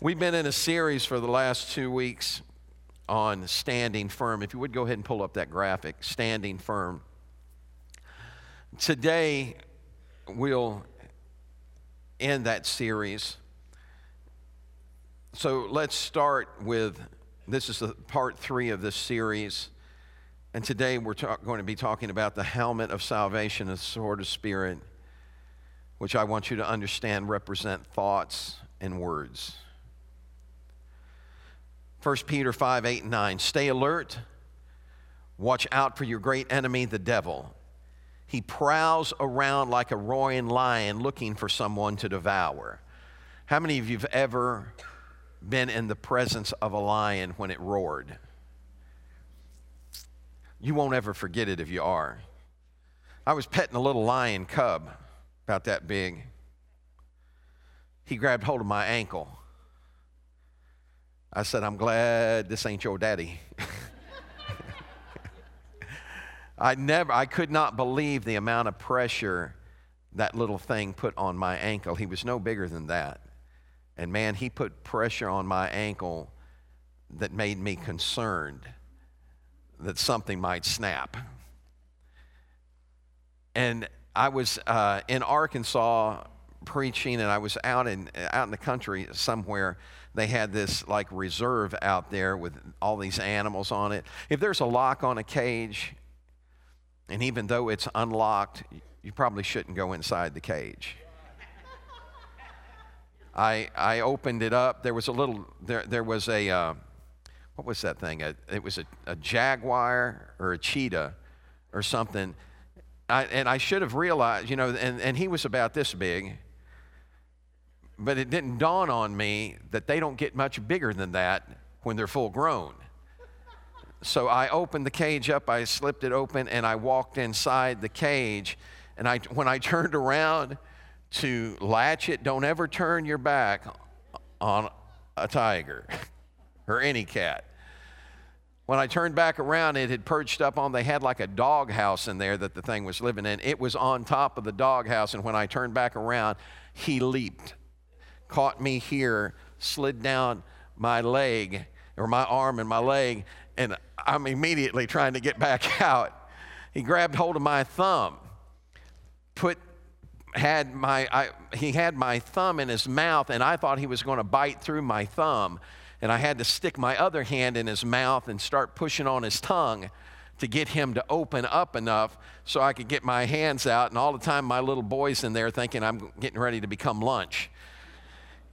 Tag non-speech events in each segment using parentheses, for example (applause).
We've been in a series for the last two weeks on standing firm. If you would go ahead and pull up that graphic, standing firm. Today, we'll end that series. So let's start with this is the part three of this series. And today we're talk, going to be talking about the helmet of salvation, the sword of spirit, which I want you to understand represent thoughts and words. 1 Peter 5 8 and 9. Stay alert. Watch out for your great enemy, the devil. He prowls around like a roaring lion looking for someone to devour. How many of you have ever been in the presence of a lion when it roared? You won't ever forget it if you are. I was petting a little lion cub, about that big. He grabbed hold of my ankle. I said, I'm glad this ain't your daddy. I never, I could not believe the amount of pressure that little thing put on my ankle. He was no bigger than that. And man, he put pressure on my ankle that made me concerned that something might snap. And I was uh, in Arkansas preaching, and I was out in out in the country somewhere. They had this like reserve out there with all these animals on it. If there's a lock on a cage, and even though it's unlocked, you probably shouldn't go inside the cage. I, I opened it up. There was a little, there, there was a, uh, what was that thing? A, it was a, a jaguar or a cheetah or something. I, and I should have realized, you know, and, and he was about this big. But it didn't dawn on me that they don't get much bigger than that when they're full grown. So I opened the cage up, I slipped it open, and I walked inside the cage. And I, when I (laughs) turned around to latch it, don't ever turn your back on a tiger (laughs) or any cat. When I turned back around, it had perched up on, they had like a dog house in there that the thing was living in. It was on top of the dog house, and when I turned back around, he leaped, caught me here, slid down my leg, or my arm and my leg, and I'm immediately trying to get back (laughs) out. He grabbed hold of my thumb, put had my I, he had my thumb in his mouth and I thought he was going to bite through my thumb and I had to stick my other hand in his mouth and start pushing on his tongue to get him to open up enough so I could get my hands out and all the time my little boy's in there thinking I'm getting ready to become lunch.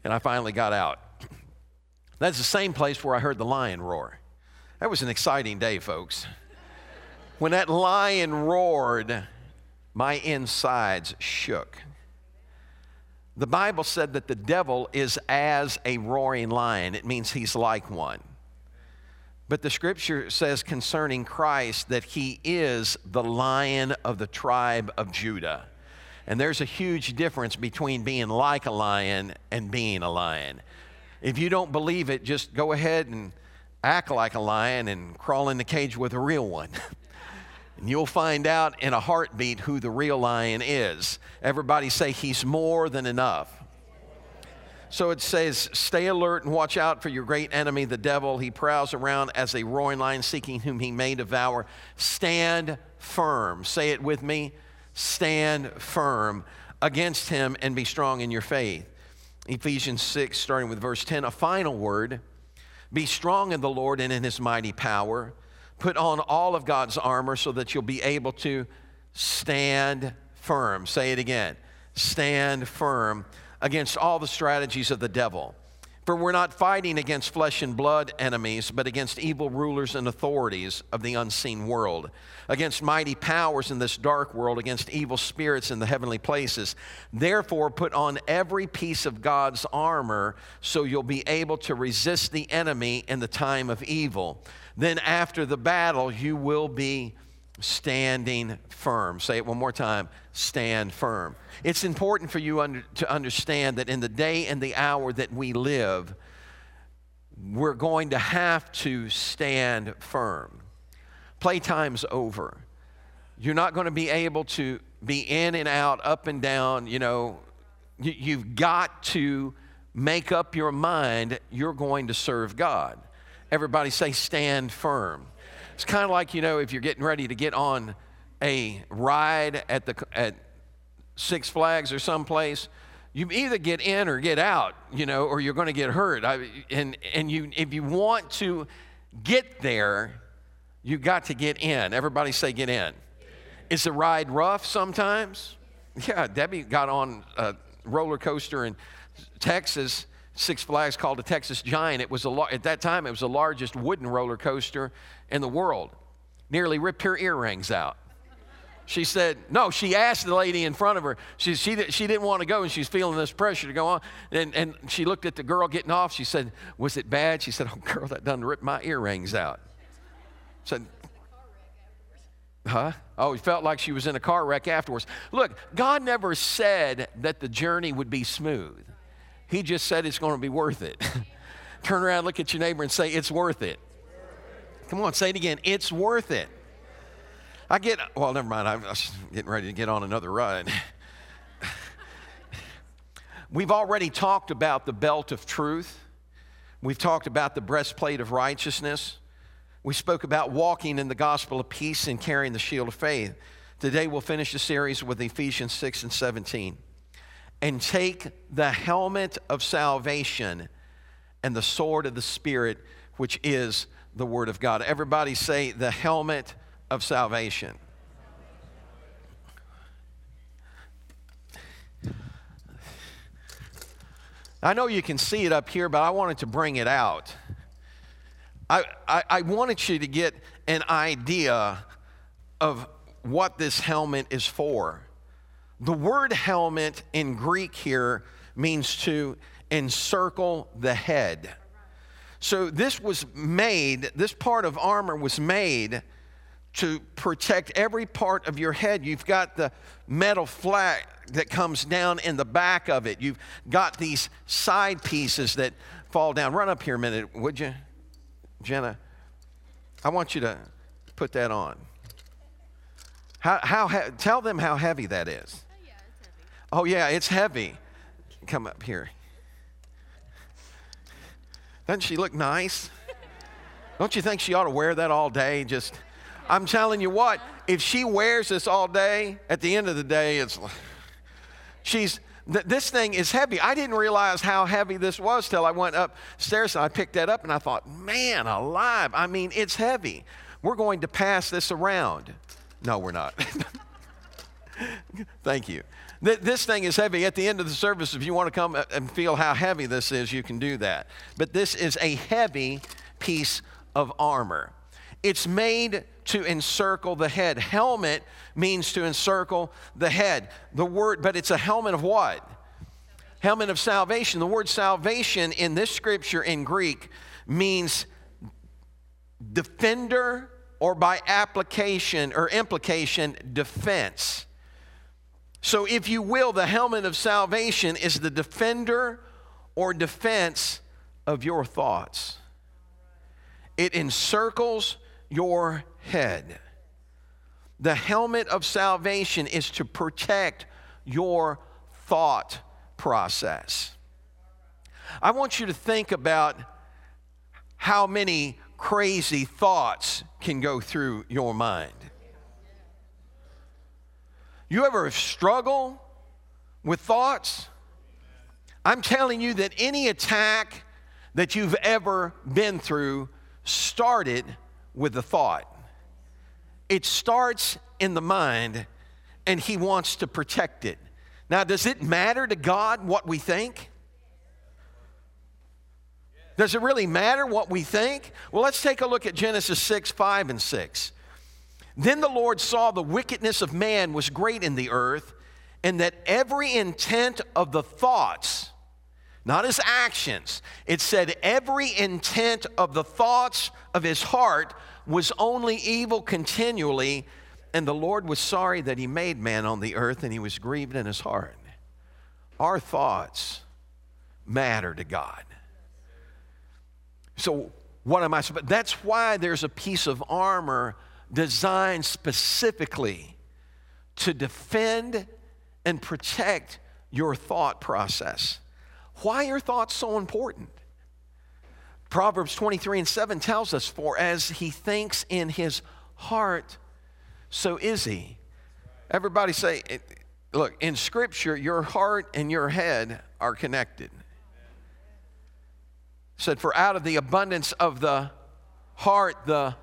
And I finally got out. That's the same place where I heard the lion roar. That was an exciting day, folks. When that lion roared, my insides shook. The Bible said that the devil is as a roaring lion, it means he's like one. But the scripture says concerning Christ that he is the lion of the tribe of Judah. And there's a huge difference between being like a lion and being a lion. If you don't believe it, just go ahead and act like a lion and crawl in the cage with a real one. (laughs) and you'll find out in a heartbeat who the real lion is. Everybody say, He's more than enough. So it says, Stay alert and watch out for your great enemy, the devil. He prowls around as a roaring lion seeking whom he may devour. Stand firm. Say it with me. Stand firm against him and be strong in your faith. Ephesians 6, starting with verse 10, a final word be strong in the Lord and in his mighty power. Put on all of God's armor so that you'll be able to stand firm. Say it again stand firm against all the strategies of the devil. For we're not fighting against flesh and blood enemies, but against evil rulers and authorities of the unseen world, against mighty powers in this dark world, against evil spirits in the heavenly places. Therefore, put on every piece of God's armor so you'll be able to resist the enemy in the time of evil. Then, after the battle, you will be standing firm. Say it one more time stand firm. It's important for you under, to understand that in the day and the hour that we live, we're going to have to stand firm. Playtime's over. You're not going to be able to be in and out, up and down. You know, you, you've got to make up your mind you're going to serve God. Everybody say, stand firm. It's kind of like, you know, if you're getting ready to get on a ride at, the, at Six Flags or someplace, you either get in or get out, you know, or you're going to get hurt. I, and and you, if you want to get there, you got to get in. Everybody say, get in. Is the ride rough sometimes? Yeah, Debbie got on a roller coaster in Texas, Six Flags called the Texas Giant. It was a, at that time, it was the largest wooden roller coaster in the world. Nearly ripped her earrings out. She said, no, she asked the lady in front of her. She, she, she didn't want to go, and she's feeling this pressure to go on. And, and she looked at the girl getting off. She said, was it bad? She said, oh, girl, that done ripped my earrings out. I said, huh? Oh, it felt like she was in a car wreck afterwards. Look, God never said that the journey would be smooth. He just said it's going to be worth it. (laughs) Turn around, look at your neighbor, and say, it's worth it. Come on, say it again. It's worth it. I get, well, never mind. I'm getting ready to get on another ride. (laughs) We've already talked about the belt of truth. We've talked about the breastplate of righteousness. We spoke about walking in the gospel of peace and carrying the shield of faith. Today we'll finish the series with Ephesians 6 and 17. And take the helmet of salvation and the sword of the Spirit, which is the Word of God. Everybody say the helmet of salvation. I know you can see it up here, but I wanted to bring it out. I, I, I, wanted you to get an idea of what this helmet is for. The word helmet in Greek here means to encircle the head. So this was made, this part of armor was made to protect every part of your head. You've got the metal flat that comes down in the back of it. You've got these side pieces that fall down. Run up here a minute, would you, Jenna? I want you to put that on. How, how, tell them how heavy that is. Oh, yeah, it's heavy. Oh, yeah, it's heavy. Come up here. Doesn't she look nice? Don't you think she ought to wear that all day? Just I'm telling you what, if she wears this all day, at the end of the day, it's she's th- this thing is heavy. I didn't realize how heavy this was till I went upstairs and I picked that up and I thought, man, alive. I mean, it's heavy. We're going to pass this around. No, we're not. (laughs) Thank you. Th- this thing is heavy. At the end of the service, if you want to come uh, and feel how heavy this is, you can do that. But this is a heavy piece of armor. It's made to encircle the head. Helmet means to encircle the head. The word, but it's a helmet of what? Helmet of salvation. The word salvation in this scripture in Greek means defender or by application or implication, defense. So, if you will, the helmet of salvation is the defender or defense of your thoughts. It encircles your head. The helmet of salvation is to protect your thought process. I want you to think about how many crazy thoughts can go through your mind. You ever struggle with thoughts? I'm telling you that any attack that you've ever been through started with the thought. It starts in the mind, and He wants to protect it. Now, does it matter to God what we think? Does it really matter what we think? Well, let's take a look at Genesis 6, 5, and 6. Then the Lord saw the wickedness of man was great in the earth, and that every intent of the thoughts, not his actions, it said every intent of the thoughts of his heart was only evil continually, and the Lord was sorry that he made man on the earth, and he was grieved in his heart. Our thoughts matter to God. So, what am I? That's why there's a piece of armor designed specifically to defend and protect your thought process. Why are thoughts so important? Proverbs 23 and 7 tells us, For as he thinks in his heart, so is he. Everybody say, eh, look, in Scripture, your heart and your head are connected. said, For out of the abundance of the heart, the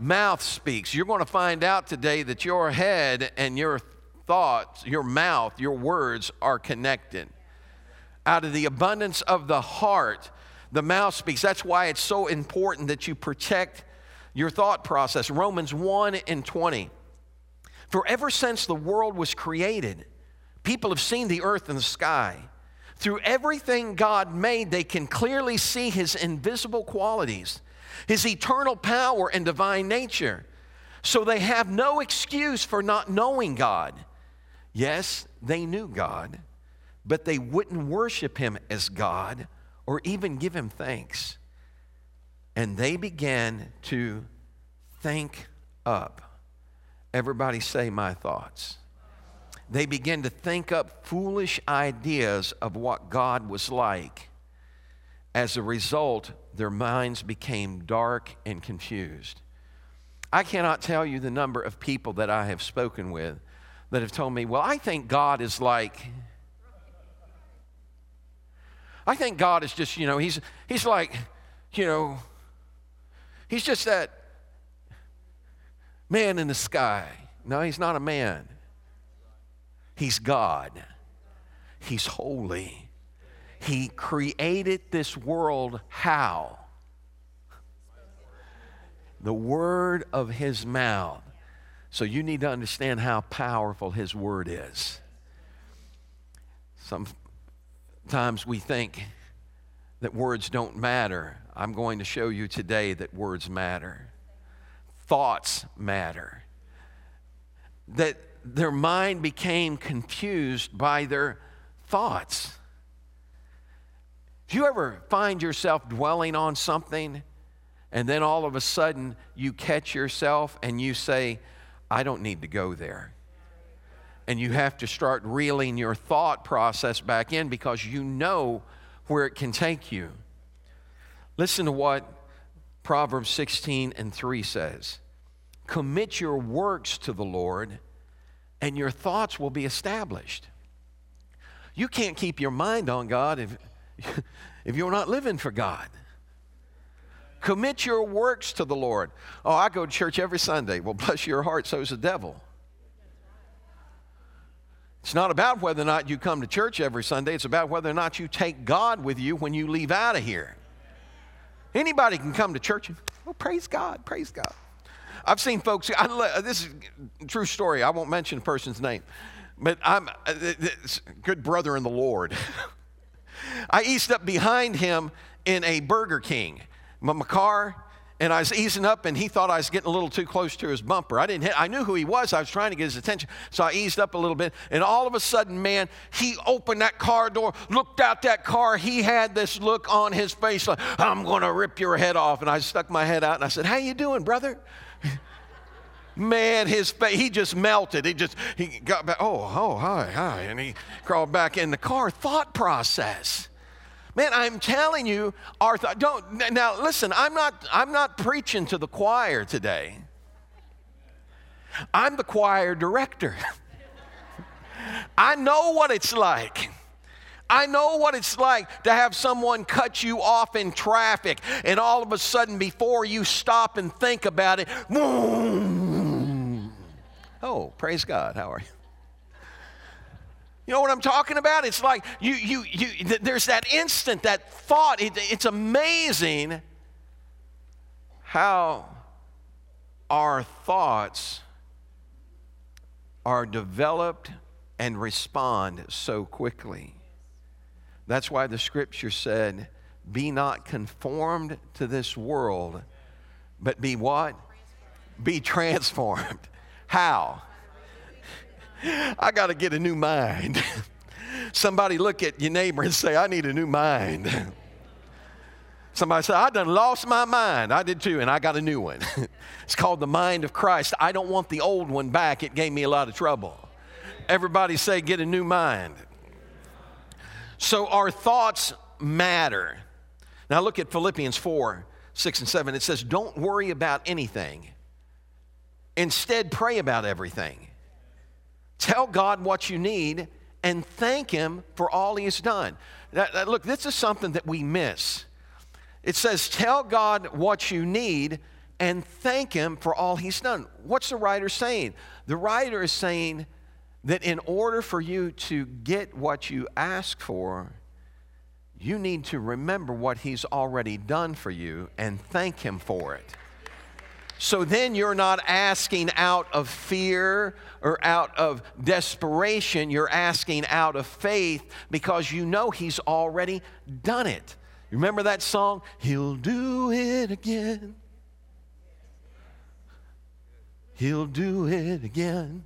mouth speaks. You're going to find out today that your head and your thoughts, your mouth, your words are connected. Out of the abundance of the heart, the mouth speaks. That's why it's so important that you protect your thought process. Romans 1 and 20. For ever since the world was created, people have seen the earth and the sky. Through everything God made, they can clearly see his invisible qualities, his eternal power and divine nature. So they have no excuse for not knowing God. Yes, they knew God, but they wouldn't worship him as God or even give him thanks. And they began to think up. Everybody say, My thoughts. They began to think up foolish ideas of what God was like. As a result, their minds became dark and confused. I cannot tell you the number of people that I have spoken with that have told me, Well, I think God is like. I think God is just, you know, he's, he's like, you know, he's just that man in the sky. No, he's not a man. He's God. He's holy. He created this world how? The word of his mouth. So you need to understand how powerful his word is. Sometimes we think that words don't matter. I'm going to show you today that words matter thoughts matter. That their mind became confused by their thoughts. Do you ever find yourself dwelling on something and then all of a sudden you catch yourself and you say, I don't need to go there? And you have to start reeling your thought process back in because you know where it can take you. Listen to what Proverbs 16 and 3 says Commit your works to the Lord, and your thoughts will be established. You can't keep your mind on God if, (laughs) if you're not living for God. Commit your works to the Lord. Oh, I go to church every Sunday. Well, (laughs) bless your heart, so is the devil. It's not about whether or not you come to church every Sunday, it's about whether or not you take God with you when you leave out of here. Anybody can come to church and, oh, praise God, praise God. I've seen folks, I, this is true story. I won't mention a person's name, but I'm a uh, good brother in the Lord. (laughs) I eased up behind him in a Burger King. My car, and I was easing up, and he thought I was getting a little too close to his bumper. I didn't hit, I knew who he was. I was trying to get his attention. So I eased up a little bit, and all of a sudden, man, he opened that car door, looked out that car. He had this look on his face like, I'm going to rip your head off. And I stuck my head out, and I said, How you doing, brother? Man, his face, he just melted. He just, he got back, oh, oh, hi, hi. And he crawled back in the car. Thought process. Man, I'm telling you, Arthur, don't now listen, I'm not I'm not preaching to the choir today. I'm the choir director. (laughs) I know what it's like. I know what it's like to have someone cut you off in traffic, and all of a sudden, before you stop and think about it, boom. Oh, praise God. How are you? You know what I'm talking about? It's like you, you, you, there's that instant, that thought. It, it's amazing how our thoughts are developed and respond so quickly. That's why the scripture said, Be not conformed to this world, but be what? Be transformed. How? (laughs) I got to get a new mind. (laughs) Somebody look at your neighbor and say, I need a new mind. (laughs) Somebody said, I done lost my mind. I did too, and I got a new one. it's called the mind of Christ. I don't want the old one back. It gave me a lot of trouble. Everybody say, get a new mind. So our thoughts matter. Now look at Philippians 4 6 and 7. It says, Don't worry about anything. Instead, pray about everything. Tell God what you need and thank Him for all He has done. Now, look, this is something that we miss. It says, Tell God what you need and thank Him for all He's done. What's the writer saying? The writer is saying that in order for you to get what you ask for, you need to remember what He's already done for you and thank Him for it. So then you're not asking out of fear or out of desperation. You're asking out of faith because you know He's already done it. Remember that song? He'll do it again. He'll do it again.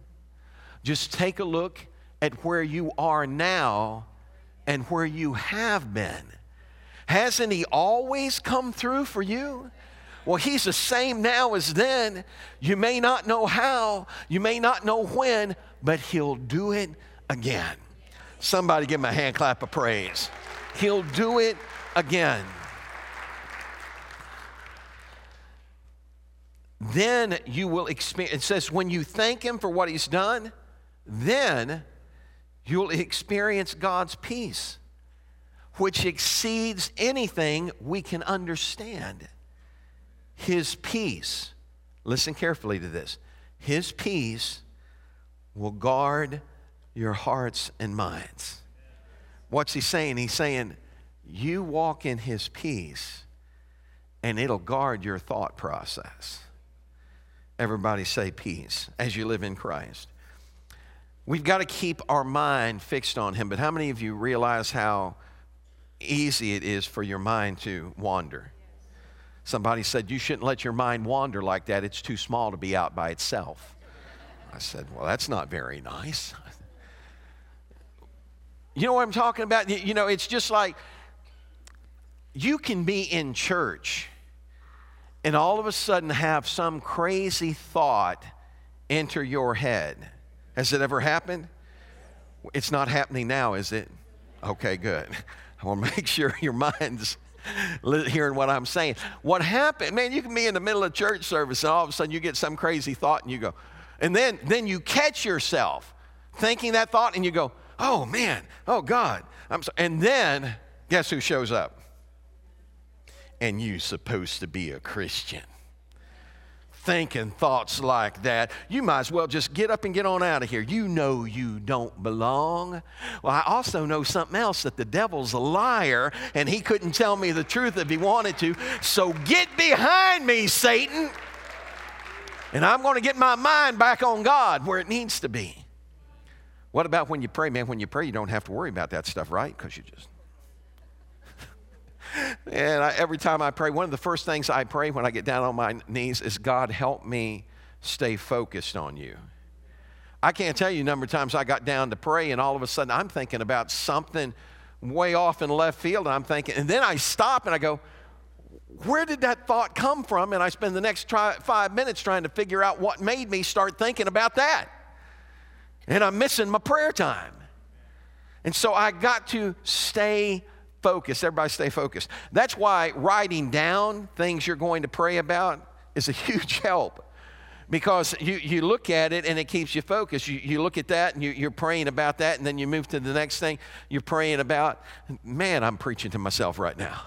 Just take a look at where you are now and where you have been. Hasn't He always come through for you? Well, He's the same now as then. You may not know how, you may not know when, but He'll do it again. Somebody give Him a hand clap of praise. He'll do it again. Then you will experience, it says, when you thank Him for what He's done, then you'll experience God's peace, which exceeds anything we can understand. His peace, listen carefully to this, His peace will guard your hearts and minds. What's He saying? He's saying, you walk in His peace and it'll guard your thought process. Everybody say peace as you live in Christ. We've got to keep our mind fixed on Him, but how many of you realize how easy it is for your mind to wander? Somebody said, You shouldn't let your mind wander like that. It's too small to be out by itself. I said, Well, that's not very nice. (laughs) You know what I'm talking about? You know, it's just like you can be in church and all of a sudden have some crazy thought enter your head. Has it ever happened? It's not happening now, is it? Okay, good. (laughs) I want to make sure your mind's hearing what I'm saying. What happened, man, you can be in the middle of church service and all of a sudden you get some crazy thought and you go, and then, then you catch yourself thinking that thought and you go, oh man, oh God. I'm so, and then guess who shows up? And you supposed to be a Christian thinking thoughts like that, you might as well just get up and get on out of here. You know you don't belong. Well, I also know something else that the devil's a liar and he couldn't tell me the truth if he wanted to. So get behind me, Satan. And I'm going to get my mind back on God where it needs to be. What about when you pray, man? When you pray, you don't have to worry about that stuff, right? Because you just and I, every time I pray, one of the first things I pray when I get down on my knees is, God, help me stay focused on you. I can't tell you a number of times I got down to pray, and all of a sudden I'm thinking about something way off in left field. And I'm thinking, and then I stop and I go, where did that thought come from? And I spend the next try, five minutes trying to figure out what made me start thinking about that. And I'm missing my prayer time. And so I got to stay focused. Everybody stay focused. That's why writing down things you're going to pray about is a (laughs) huge help because you, you look at it and it keeps you focused. You, you look at that and you, are praying about that, and then you move to the next thing you're praying about. Man, I'm preaching to myself right now.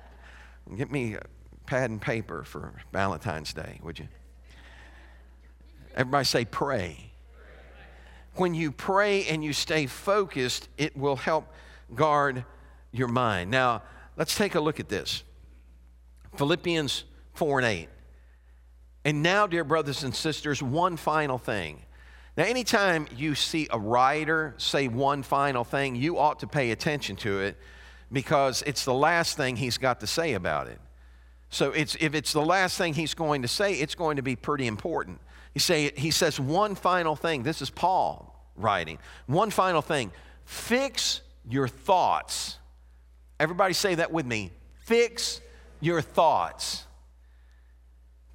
(laughs) Get me a pad and paper for Valentine's Day, would you? Everybody say, pray. When you pray and you stay focused, it will help guard your mind. Now, let's take a look at this Philippians 4 and 8. And now, dear brothers and sisters, one final thing. Now, anytime you see a writer say one final thing, you ought to pay attention to it because it's the last thing he's got to say about it. So it's, if it's the last thing he's going to say, it's going to be pretty important. He, say, he says one final thing. This is Paul writing. One final thing. Fix your thoughts Everybody say that with me. Fix your thoughts.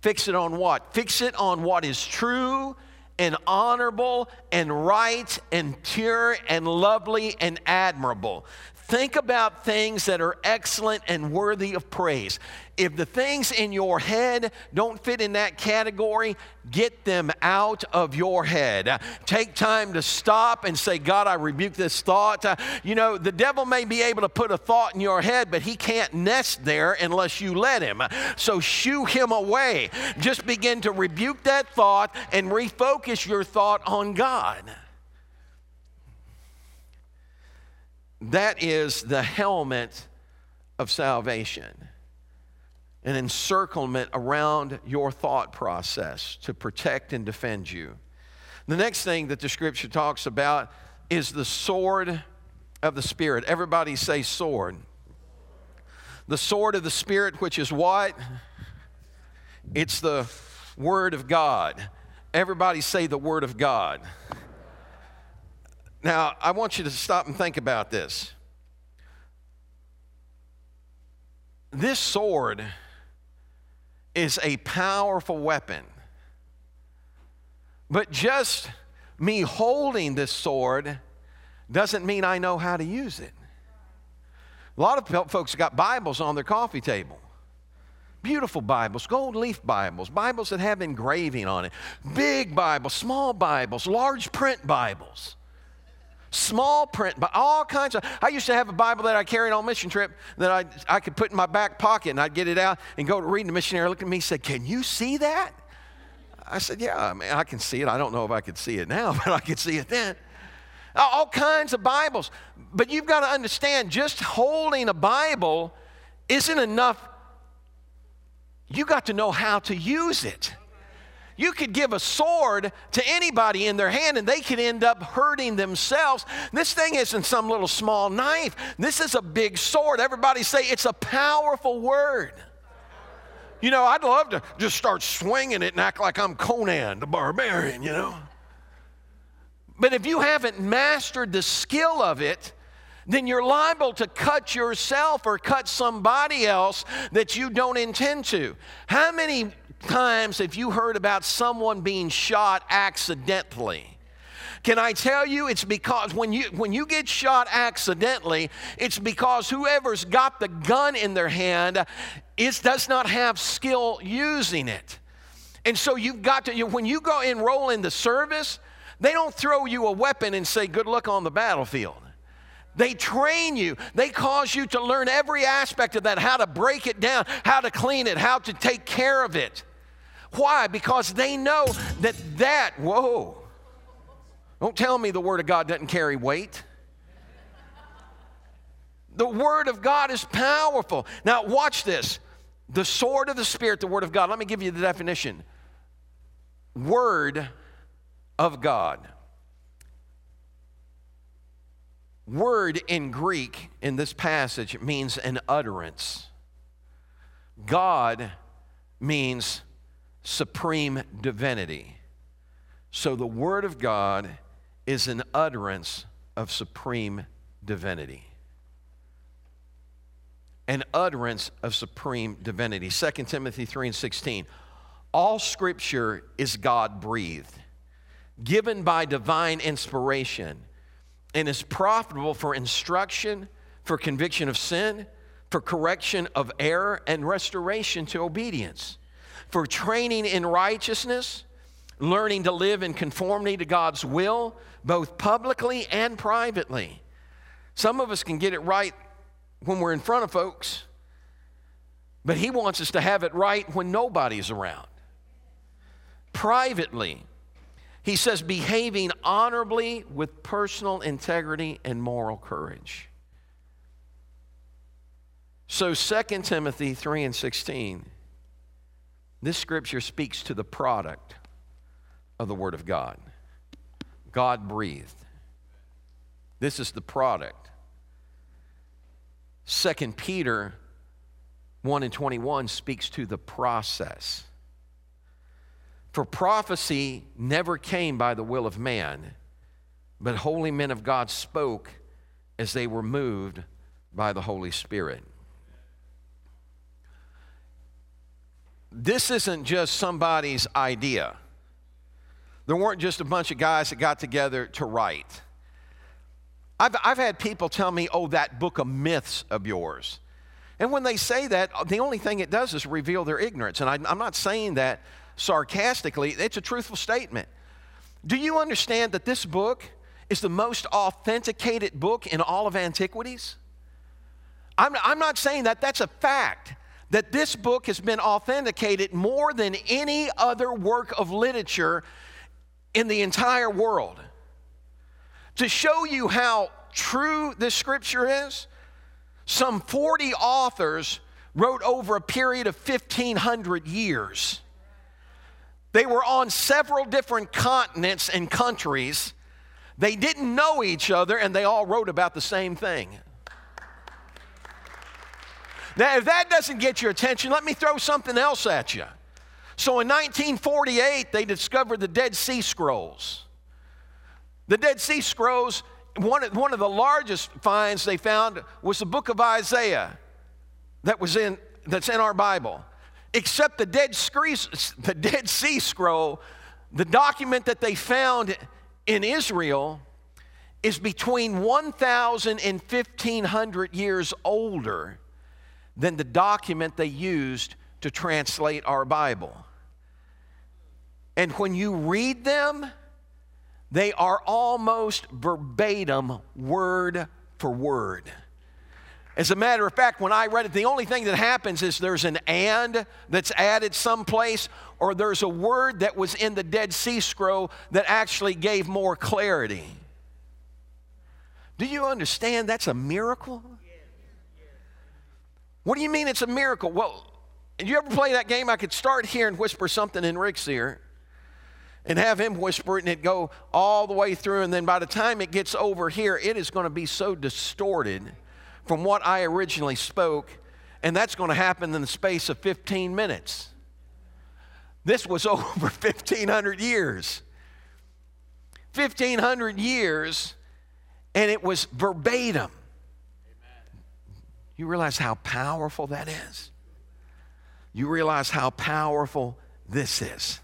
Fix it on what? Fix it on what is true and honorable and right and pure and lovely and admirable. Think about things that are excellent and worthy of praise. If the things in your head don't fit in that category, get them out of your head. Take time to stop and say, God, I rebuke this thought. You know, the devil may be able to put a thought in your head, but he can't nest there unless you let him. So shoo him away. Just begin to rebuke that thought and refocus your thought on God. That is the helmet of salvation, an encirclement around your thought process to protect and defend you. The next thing that the scripture talks about is the sword of the Spirit. Everybody say sword. The sword of the Spirit, which is what? It's the Word of God. Everybody say the Word of God. Now, I want you to stop and think about this. This sword is a powerful weapon. But just me holding this sword doesn't mean I know how to use it. A lot of folks got Bibles on their coffee table. Beautiful Bibles, gold leaf Bibles, Bibles that have engraving on it, big Bibles, small Bibles, large print Bibles small print, but all kinds of. I used to have a Bible that I carried on mission trip that I, I could put in my back pocket and I'd get it out and go to read. The missionary looked at me and said, Can you see that? I said, Yeah, I mean, I can see it. I don't know if I could see it now, (laughs) but I could see it then. All kinds of Bibles. But you've got to understand, just holding a Bible isn't enough. You got to know how to use it. You could give a sword to anybody in their hand and they could end up hurting themselves. This thing isn't some little small knife, this is a big sword. Everybody say it's a powerful word. You know, I'd love to just start swinging it and act like I'm Conan the barbarian, you know. But if you haven't mastered the skill of it, then you're liable to cut yourself or cut somebody else that you don't intend to. How many times have you heard about someone being shot accidentally? Can I tell you it's because when you when you get shot accidentally, it's because whoever's got the gun in their hand is does not have skill using it. And so you've got to you, when you go enroll in the service, they don't throw you a weapon and say good luck on the battlefield. They train you. They cause you to learn every aspect of that, how to break it down, how to clean it, how to take care of it. Why? Because they know that that, whoa. Don't tell me the Word of God doesn't carry weight. The Word of God is powerful. Now, watch this. The sword of the Spirit, the Word of God. Let me give you the definition Word of God. Word in Greek in this passage means an utterance. God means supreme divinity. So the Word of God is an utterance of supreme divinity. An utterance of supreme divinity. 2 Timothy 3 and 16. All scripture is God breathed, given by divine inspiration, and is profitable for instruction, for conviction of sin, for correction of error, and restoration to obedience for training in righteousness, learning to live in conformity to God's will, both publicly and privately. Some of us can get it right when we're in front of folks, but He wants us to have it right when nobody's around. Privately, He says, behaving honorably with personal integrity and moral courage. So 2 Timothy 3 and 16 this scripture speaks to the product of the Word of God. God breathed. This is the product. 2 Peter 1 and 21 speaks to the process. For prophecy never came by the will of man, but holy men of God spoke as they were moved by the Holy Spirit. This isn't just somebody's idea. There weren't just a bunch of guys that got together to write. I've, I've had people tell me, oh, that book of myths of yours. And when they say that, the only thing it does is reveal their ignorance. And I, I'm not saying that sarcastically, it's a truthful statement. Do you understand that this book is the most authenticated book in all of antiquities? I'm, I'm not saying that, that's a fact. That this book has been authenticated more than any other work of literature in the entire world. To show you how true this scripture is, some 40 authors wrote over a period of 1,500 years. They were on several different continents and countries. They didn't know each other, and they all wrote about the same thing. Now, if that doesn't get your attention, let me throw something else at you. So in 1948, they discovered the Dead Sea Scrolls. The Dead Sea Scrolls, one, one of the largest finds they found was the book of Isaiah that was in, that's in our Bible. Except the Dead, (laughs) the Dead Sea Scroll, the document that they found in Israel, is between 1,000 and 1,500 years older than the document they used to translate our Bible. And when you read them, they are almost verbatim, word for word. As a matter of fact, when I read it, the only thing that happens is there's an and that's added someplace, or there's a word that was in the Dead Sea Scroll that actually gave more clarity. Do you understand that's a miracle? What do you mean it's a miracle? Well, did you ever play that game? I could start here and whisper something in Rick's ear and have him whisper it and it go all the way through. And then by the time it gets over here, it is going to be so distorted from what I originally spoke. And that's going to happen in the space of 15 minutes. This was (laughs) over 1,500 years. 1,500 years, and it was verbatim. You realize how powerful that is? You realize how powerful this is.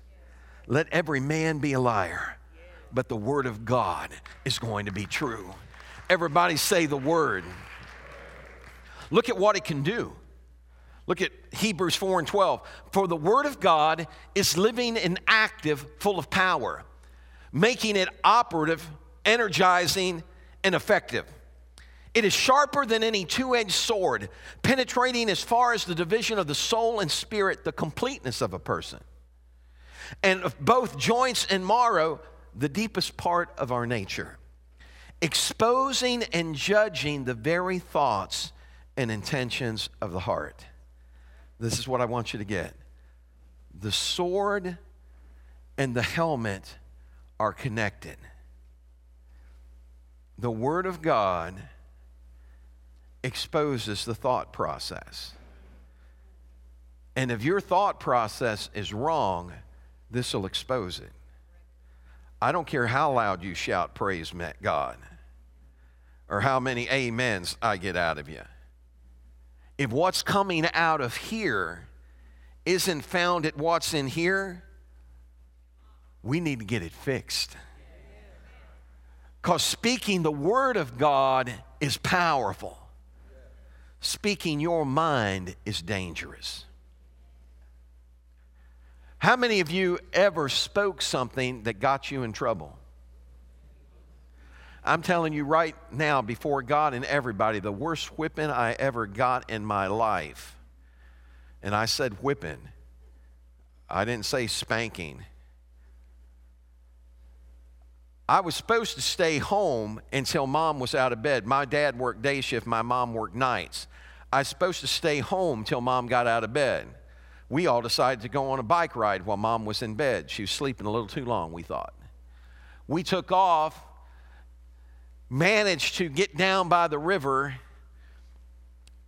Let every man be a liar, but the word of God is going to be true. Everybody say the word. Look at what it can do. Look at Hebrews 4 and 12. For the word of God is living and active, full of power, making it operative, energizing, and effective. It is sharper than any two edged sword, penetrating as far as the division of the soul and spirit, the completeness of a person. And of both joints and marrow, the deepest part of our nature, exposing and judging the very thoughts and intentions of the heart. This is what I want you to get. The sword and the helmet are connected. The Word of God exposes the thought process. And if your thought process is wrong, this will expose it. I don't care how loud you shout, Praise God, or how many amens I get out of you. If what's coming out of here isn't found at what's in here, we need to get it fixed. Because speaking the Word of God is powerful speaking your mind is dangerous. How many of you ever spoke something that got you in trouble? I'm telling you right now, before God and everybody, the worst whipping I ever got in my life, and I said whipping, I didn't say spanking. I was supposed to stay home until mom was out of bed. My dad worked day shift, my mom worked nights. I was supposed to stay home till mom got out of bed. We all decided to go on a bike ride while mom was in bed. She was sleeping a little too long, we thought. We took off, managed to get down by the river.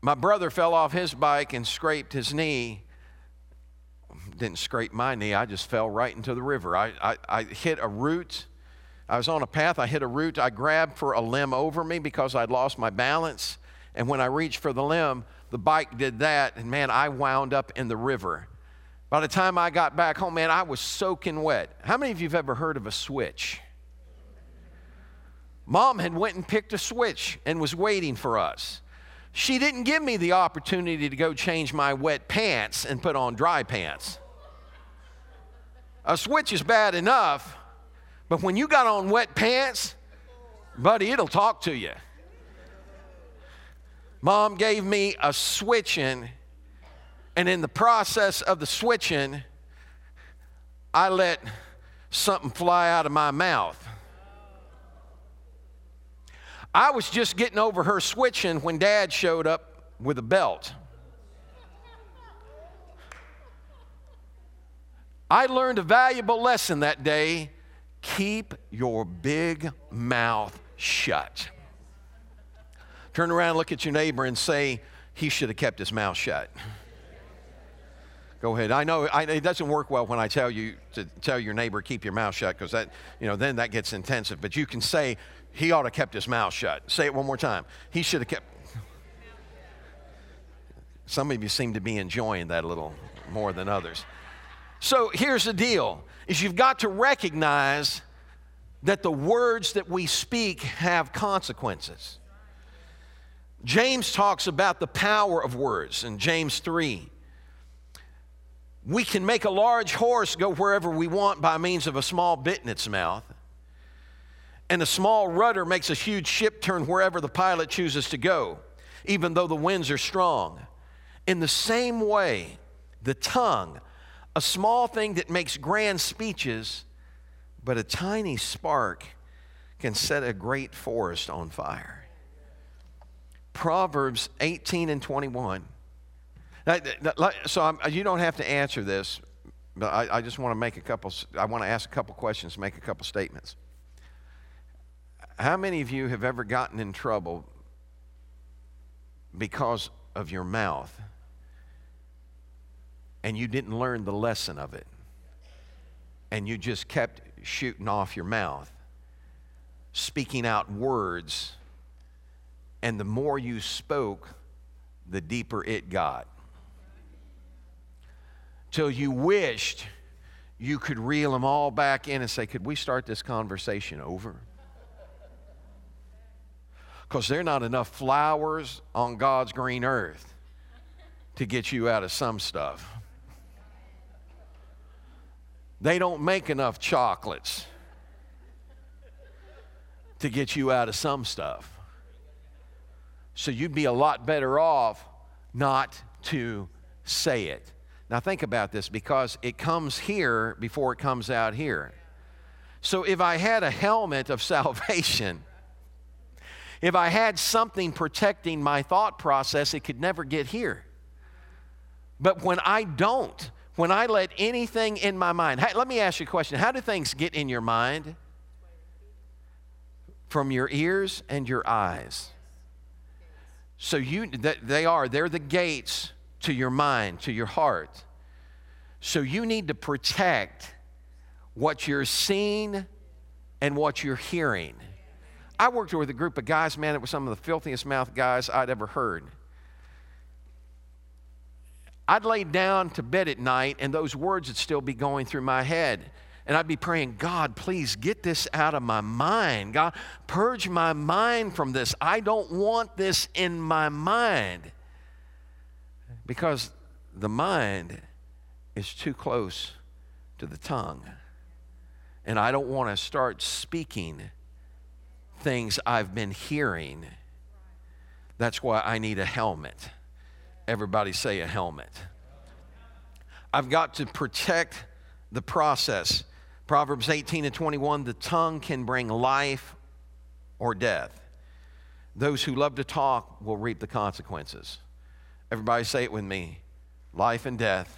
My brother fell off his bike and scraped his knee. Didn't scrape my knee, I just fell right into the river. I, I, I hit a root I was on a path, I hit a root, I grabbed for a limb over me because I'd lost my balance. And when I reached for the limb, the bike did that, and man, I wound up in the river. By the time I got back home, man, I was soaking wet. How many of you have ever heard of a switch? Mom had went and picked a switch and was waiting for us. She didn't give me the opportunity to go change my wet pants and put on dry pants. A switch is bad enough, but when you got on wet pants, buddy, it'll talk to you. Mom gave me a switching, and in the process of the switching, I let something fly out of my mouth. I was just getting over her switching when dad showed up with a belt. I learned a valuable lesson that day keep your big mouth shut. Turn around, look at your neighbor, and say, He should have kept his mouth shut. Go ahead. I know I, it doesn't work well when I tell you to tell your neighbor keep your mouth shut because that, you know, then that gets intensive. But you can say he ought to kept his mouth shut. Say it one more time. He should have kept. Some of you seem to be enjoying that a little more than others. So here's the deal: is you've got to recognize that the words that we speak have consequences. James talks about the power of words in James 3. We can make a large horse go wherever we want by means of a small bit in its mouth. And a small rudder makes a huge ship turn wherever the pilot chooses to go, even though the winds are strong. In the same way, the tongue, a small thing that makes grand speeches, but a tiny spark can set a great forest on fire. Proverbs 18 and 21 so I'm, uh, you don't have to answer this, but I, I just want to make a couple, I want to ask a couple questions, make a couple statements. How many of you have ever gotten in trouble because of your mouth and you didn't learn the lesson of it? And you just kept shooting off your mouth, speaking out words, and the more you spoke, the deeper it got till you wished you could reel them all back in and say, Could we start this conversation over? Because there are not enough flowers on God's green earth to get you out of some stuff. They don't make enough chocolates to get you out of some stuff. So you'd be a lot better off not to say it. Now, think about this because it comes here before it comes out here. So, if I had a helmet of (laughs) salvation, if I had something protecting my thought process, it could never get here. But when I don't, when I let anything in my mind, let me ask you a question. How do things get in your mind? From your ears and your eyes. So you they are, they're the gates to your mind, to your heart. So you need to protect what you're seeing and what you're hearing. I worked with a group of guys, man, it was some of the filthiest mouth guys I'd ever heard. I'd lay down to bed at night and those words would still be going through my head. And I'd be praying, God, please get this out of my mind. God, purge my mind from this. I don't want this in my mind. Because the mind is too close to the tongue. And I don't want to start speaking things I've been hearing. That's why I need a helmet. Everybody say a helmet. I've got to protect the process. Proverbs 18 and 21 the tongue can bring life or death. Those who love to talk will reap the consequences. Everybody say it with me life and death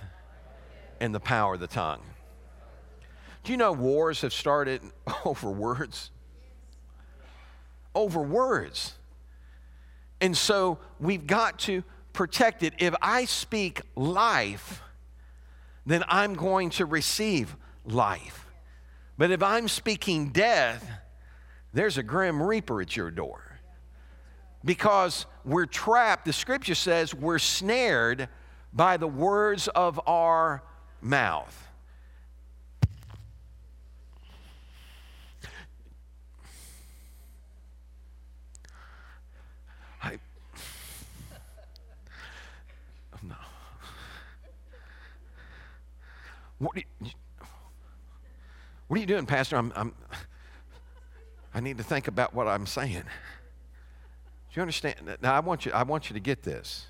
and the power of the tongue. Do you know wars have started (laughs) over words? Over words. And so we've got to protect it. If I speak life, then I'm going to receive life. But if I'm speaking death, there's a grim reaper at your door because we're trapped. The scripture says we're snared by the words of our mouth. What are you, doing, Pastor? I'm, I'm, I need to think about what I'm saying. Do you understand? Now, I want you, I want you to get this.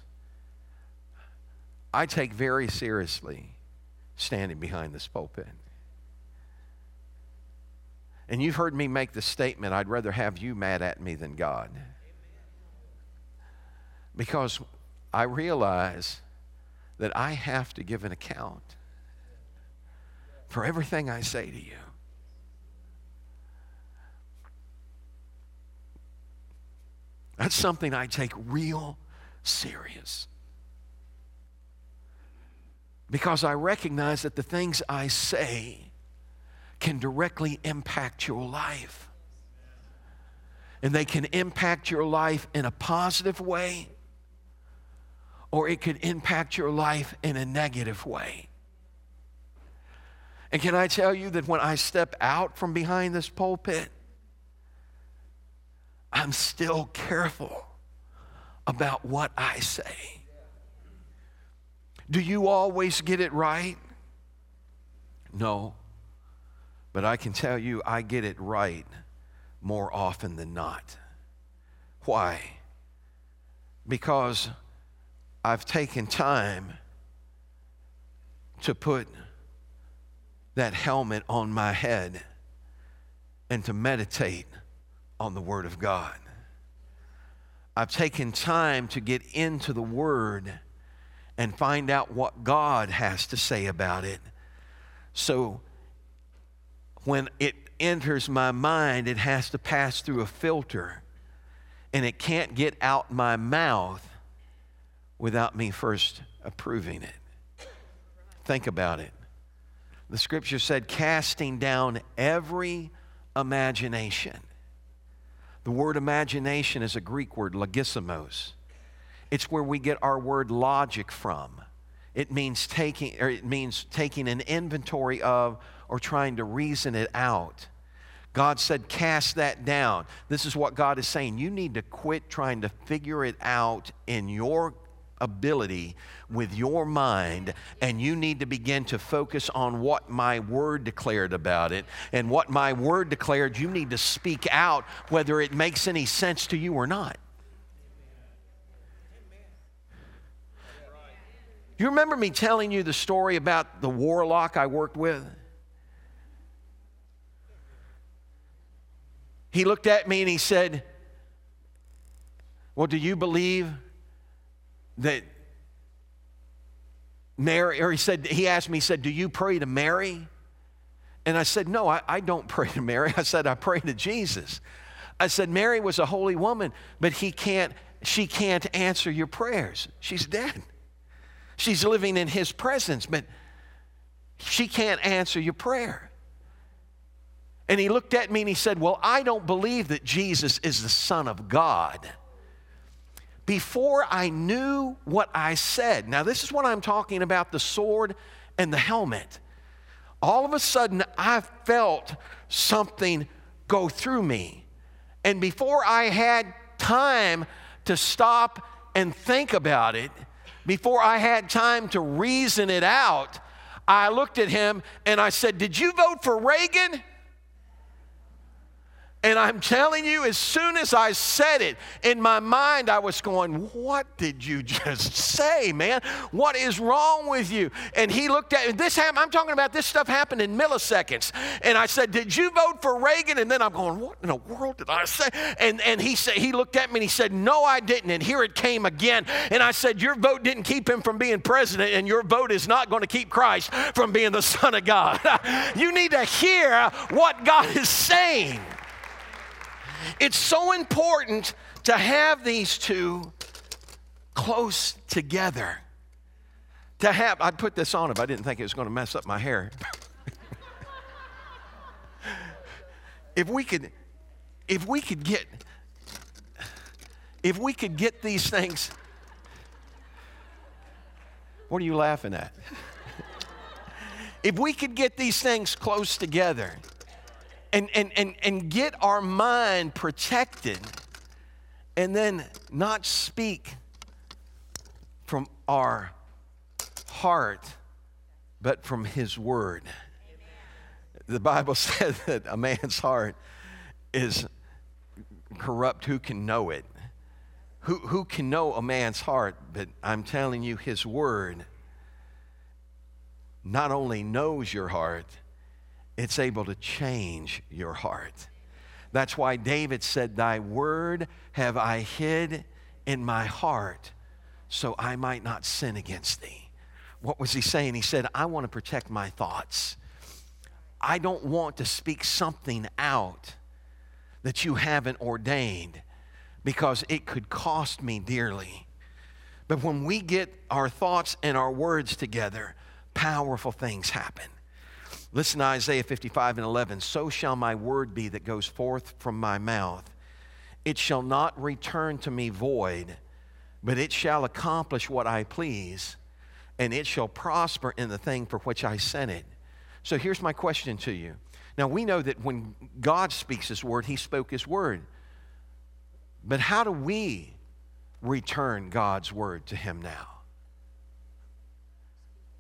I take very seriously standing behind this pulpit. And you've heard me make the statement I'd rather have you mad at me than God. Because I realize that I have to give an account for everything I say to you. That's something I take real serious. Because I recognize that the things I say can directly impact your life. And they can impact your life in a positive way, or it could impact your life in a negative way. And can I tell you that when I step out from behind this pulpit, I'm still careful about what I say. Do you always get it right? No. But I can tell you, I get it right more often than not. Why? Because I've taken time to put that helmet on my head and to meditate on the Word of God. I've taken time to get into the Word and find out what God has to say about it. So when it enters my mind, it has to pass through a filter and it can't get out my mouth without me first approving it. Think about it. The scripture said, casting down every imagination. The word imagination is a Greek word, logismos. It's where we get our word logic from. It means taking, or it means taking an inventory of or trying to reason it out. God said, cast that down. This is what God is saying. You need to quit trying to figure it out in your ability with your mind, and you need to begin to focus on what my word declared about it. And what my word declared, you need to speak out whether it makes any sense to you or not. You remember me telling you the story about the warlock I worked with? He looked at me and he said, Well, do you believe that Mary, or he said, he asked me, he said, Do you pray to Mary? And I said, No, I, I don't pray to Mary. (laughs) I said, I pray to Jesus. I said, Mary was a holy woman, but he can't, she can't answer your prayers. She's dead. She's living in his presence, but she can't answer your prayer. And he looked at me and he said, Well, I don't believe that Jesus is the Son of God before I knew what I said. Now, this is what I'm talking about the sword and the helmet. All of a sudden, I felt something go through me. And before I had time to stop and think about it, before I had time to reason it out, I looked at him and I said, Did you vote for Reagan? And I'm telling you, as soon as I said it, in my mind, I was going, What did you (laughs) just say, man? What is wrong with you? And he looked at me. this happened, I'm talking about this stuff happened in milliseconds. And I said, Did you vote for Reagan? And then I'm going, What in the world did I say? And, and he said, he looked at me and he said, No, I didn't. And here it came again. And I said, Your vote didn't keep him from being president, and your vote is not going to keep Christ from being the Son of God. (laughs) you need to hear what God is saying. It's so important to have these two close together. To have, I'd put this on if I didn't think it was going to mess up my hair. (laughs) if we could, if we could get, if we could get these things, what are you laughing at? (laughs) if we could get these things close together, and, and, and, and get our mind protected and then not speak from our heart, but from his word. The Bible (laughs) says that a man's heart is corrupt. Who can know it? Who, who can know a man's heart? But I'm telling you, his word not only knows your heart, it's able to change your heart. That's why David said, Thy word have I hid in my heart so I might not sin against thee. What was he saying? He said, I want to protect my thoughts. I don't want to speak something out that you haven't ordained because it could cost me dearly. But when we get our thoughts and our words together, powerful things happen. Listen to Isaiah 55 and 11. So shall my word be that goes forth from my mouth. It shall not return to me void, but it shall accomplish what I please, and it shall prosper in the thing for which I sent it. So here's my question to you. Now, we know that when God speaks His word, He spoke His word. But how do we return God's word to Him now?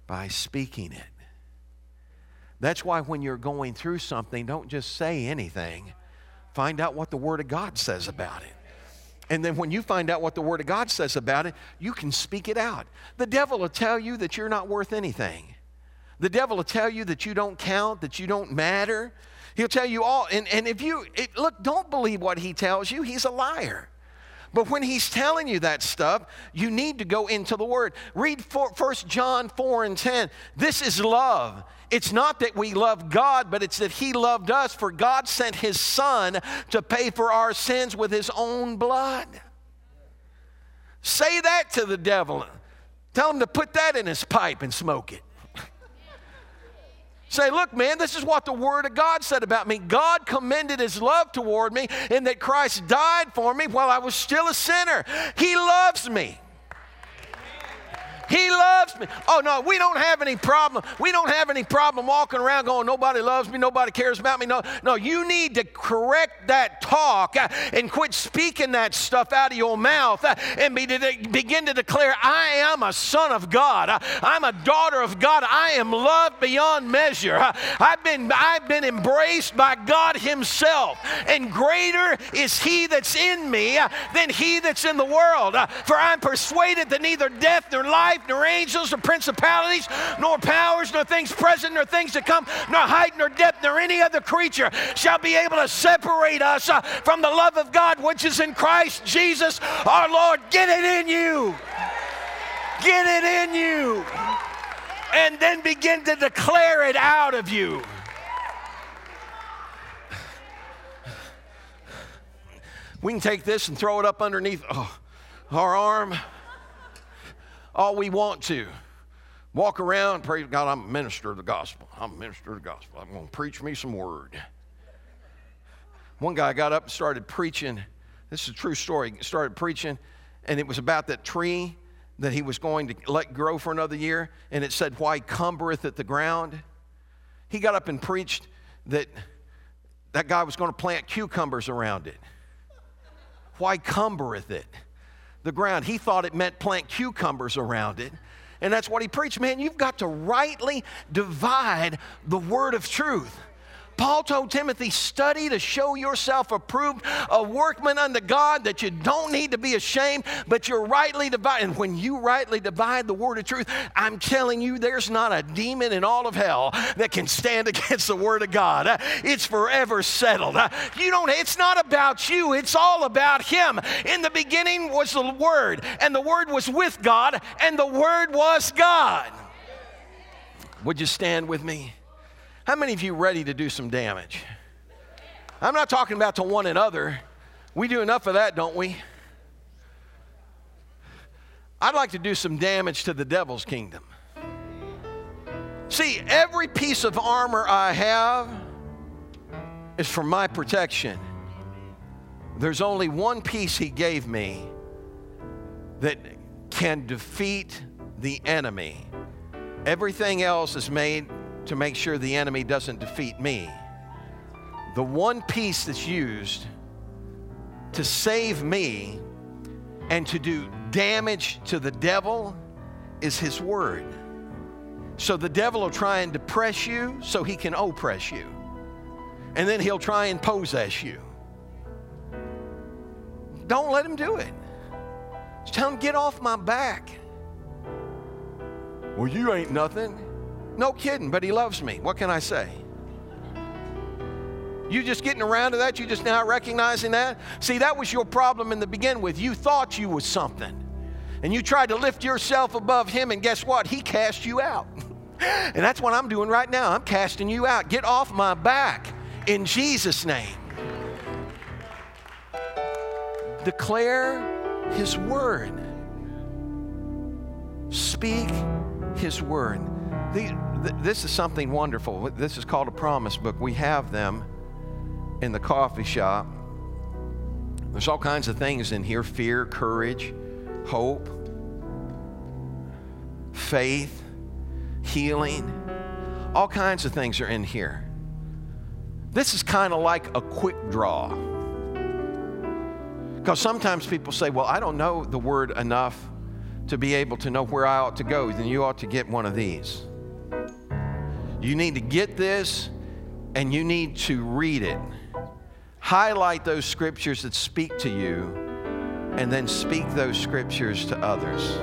By speaking it. That's why when you're going through something, don't just say anything. Find out what the Word of God says about it. And then when you find out what the Word of God says about it, you can speak it out. The devil will tell you that you're not worth anything. The devil will tell you that you don't count, that you don't matter. He'll tell you all. And, and if you, it, look, don't believe what he tells you, he's a liar. But when he's telling you that stuff, you need to go into the Word. Read 1 John 4 and 10. This is love. It's not that we love God, but it's that He loved us, for God sent His Son to pay for our sins with His own blood. Say that to the devil. Tell him to put that in his pipe and smoke it. Say, look, man, this is what the Word of God said about me. God commended His love toward me in that Christ died for me while I was still a sinner. He loves me. He loves me. Oh, no, we don't have any problem. We don't have any problem walking around going, nobody loves me, nobody cares about me. No, no, you need to correct that talk uh, and quit speaking that stuff out of your mouth uh, and be, to, begin to declare, I am a son of God. Uh, I'm a daughter of God. I am loved beyond measure. I've been, I've been embraced by God Himself. And greater is He that's in me than He that's in the world. For I'm persuaded that neither death nor life, nor angels, nor principalities, nor powers, nor things present, nor things to come, nor height, nor depth, nor any other creature shall be able to separate us uh, from the love of God which is in Christ Jesus our Lord. Get it in you. Get it in you. And then begin to declare it out of you. We can take this and throw it up underneath oh, our arm all we want to. Walk around, praise God, I'm a minister of the gospel. I'm a minister of the gospel. I'm going to preach me some word. One guy got up and started preaching. This is a true story. He started preaching, and it was about that tree that he was going to let grow for another year, and it said, Why cumbereth it the ground? He got up and preached that that guy was going to plant cucumbers around it. Why cumbereth it? The ground. He thought it meant plant cucumbers around it. And that's what he preached. Man, you've got to rightly divide the word of truth. Paul told Timothy, study to show yourself approved, a workman unto God, that you don't need to be ashamed, but you're rightly divided. And when you rightly divide the word of truth, I'm telling you, there's not a demon in all of hell that can stand (laughs) against the word of God. It's forever settled. You don't, it's not about you, it's all about Him. In the beginning was the Word, and the Word was with God, and the Word was God. Would you stand with me? How many of you ready to do some damage? I'm not talking about to one another. We do enough of that, don't we? I'd like to do some damage to the devil's kingdom. See, every piece of armor I have is for my protection. There's only one piece he gave me that can defeat the enemy. Everything else is made to make sure the enemy doesn't defeat me. The one piece that's used to save me and to do damage to the devil is his word. So the devil will try and depress you so he can oppress you. And then he'll try and possess you. Don't let him do it. Just tell him, get off my back. Well, you ain't nothing. No kidding, but he loves me. What can I say? You just getting around to that? You just now recognizing that? See, that was your problem in the beginning with. You thought you was something. And you tried to lift yourself above him, and guess what? He cast you out. (laughs) and that's what I'm doing right now. I'm casting you out. Get off my back in Jesus' name. Declare his word. Speak his word. This is something wonderful. This is called a promise book. We have them in the coffee shop. There's all kinds of things in here fear, courage, hope, faith, healing. All kinds of things are in here. This is kind of like a quick draw. Because sometimes people say, Well, I don't know the word enough to be able to know where I ought to go. Then you ought to get one of these. You need to get this and you need to read it. Highlight those scriptures that speak to you and then speak those scriptures to others.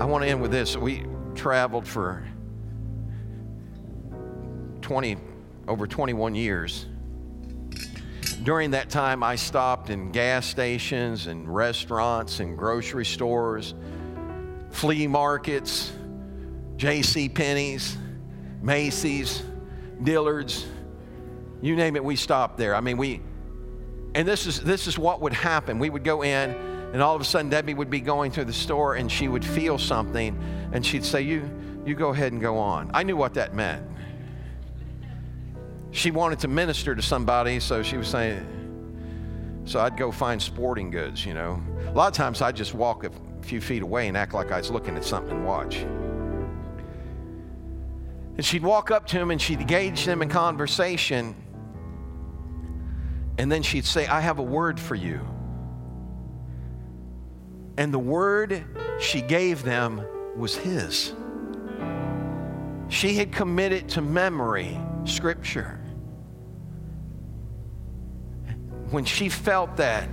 I want to end with this. We traveled for 20 over 21 years. During that time, I stopped in gas stations and restaurants and grocery stores, flea markets, J.C. Penney's, Macy's, Dillard's, you name it, we stopped there. I mean, we, and this is this is what would happen. We would go in, and all of a sudden Debbie would be going through the store, and she would feel something, and she'd say, "You, you go ahead and go on." I knew what that meant she wanted to minister to somebody, so she was saying, so I'd go find sporting goods, you know. A lot of times I'd just walk a few feet away and act like I was looking at something and watch. And she'd walk up to him and she'd engage them in conversation. And then she'd say, I have a word for you. And the word she gave them was his. She had committed to memory Scripture. When she felt that,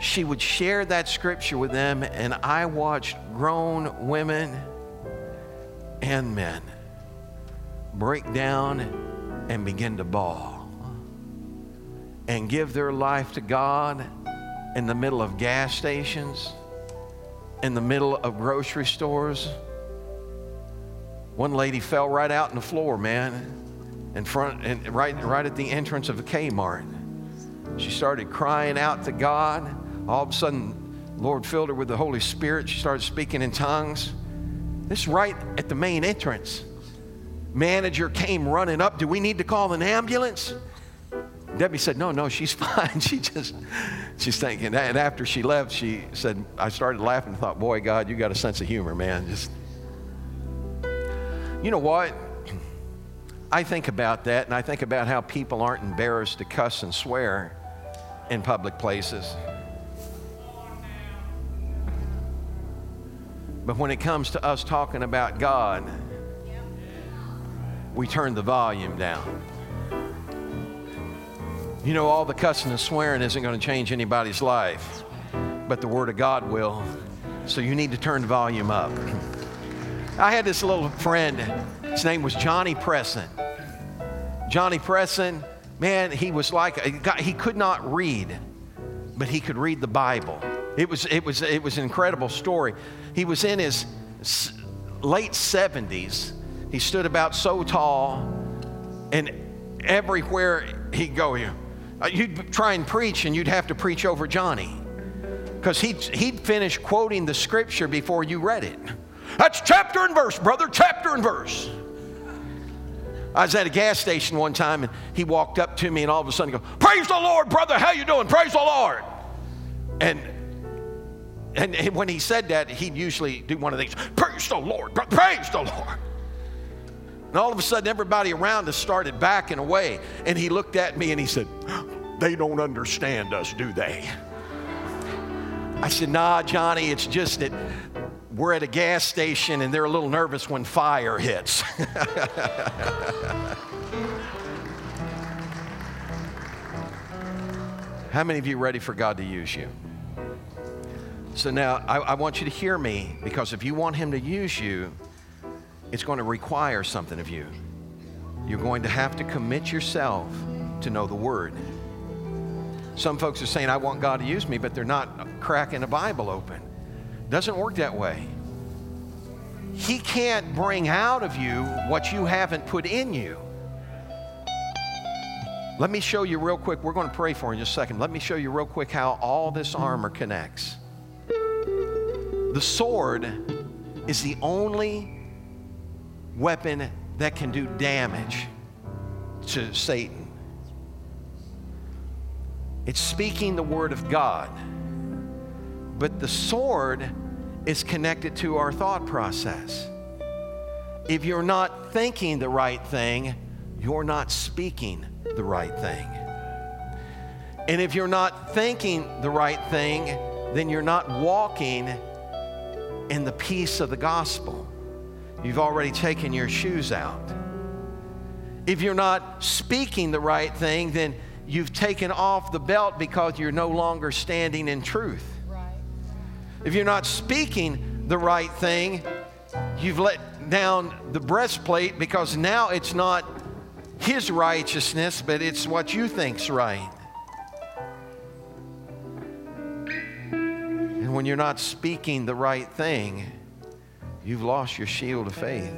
she would share that Scripture with them, and I watched grown women and men break down and begin to bawl and give their life to God in the middle of gas stations, in the middle of grocery stores. One lady fell right out in the floor, man in front and right, right at the entrance of a Kmart. She started crying out to God. All of a sudden, Lord filled her with the Holy Spirit. She started speaking in tongues. This right at the main entrance. Manager came running up. Do we need to call an ambulance? Debbie said, No, no, she's (laughs) fine. She just, she's thinking. And after she left, she said, I started laughing and thought, Boy, God, you got a sense of humor, man. Just, you know what? I think about that and I think about how people aren't embarrassed to cuss and swear in public places. But when it comes to us talking about God, we turn the volume down. You know, all the cussing and swearing isn't going to change anybody's life, but the Word of God will. So you need to turn the volume up. I had this little friend, his name was Johnny Presson. Johnny Presson, man, he was like, he could not read, but he could read the Bible. It was, it was, it was an incredible story. He was in his late 70s. He stood about so tall, and everywhere he'd go, uh, you'd try and preach, and you'd have to preach over Johnny because he'd, he'd finish quoting the scripture before you read it. That's chapter and verse, brother, chapter and verse. I was at a gas station one time and he walked up to me and all of a sudden he goes, Praise the Lord, brother, how you doing? Praise the Lord. And and when he said that, he'd usually do one of these, Praise the Lord, praise the Lord. And all of a sudden, everybody around us started backing away. And he looked at me and he said, They don't understand us, do they? I said, Nah, Johnny, it's just that we're at a gas station and they're a little nervous when fire hits. (laughs) How many of you ready for God to use you? So now I, I, want you to hear me because if you want Him to use you, it's going to require something of you. You're going to have to commit yourself to know the Word. Some folks are saying, I want God to use me, but they're not cracking the Bible open. Doesn't work that way. He can't bring out of you what you haven't put in you. Let me show you real quick. We're going to pray for in just a second. Let me show you real quick how all this armor connects. The sword is the only weapon that can do damage to Satan. It's speaking the word of God. But the sword is connected to our thought process. If you're not thinking the right thing, you're not speaking the right thing. And if you're not thinking the right thing, then you're not walking in the peace of the gospel. You've already taken your shoes out. If you're not speaking the right thing, then you've taken off the belt because you're no longer standing in truth. If you're not speaking the right thing, you've let down the breastplate because now it's not his righteousness, but it's what you think's right. And when you're not speaking the right thing, you've lost your shield of faith.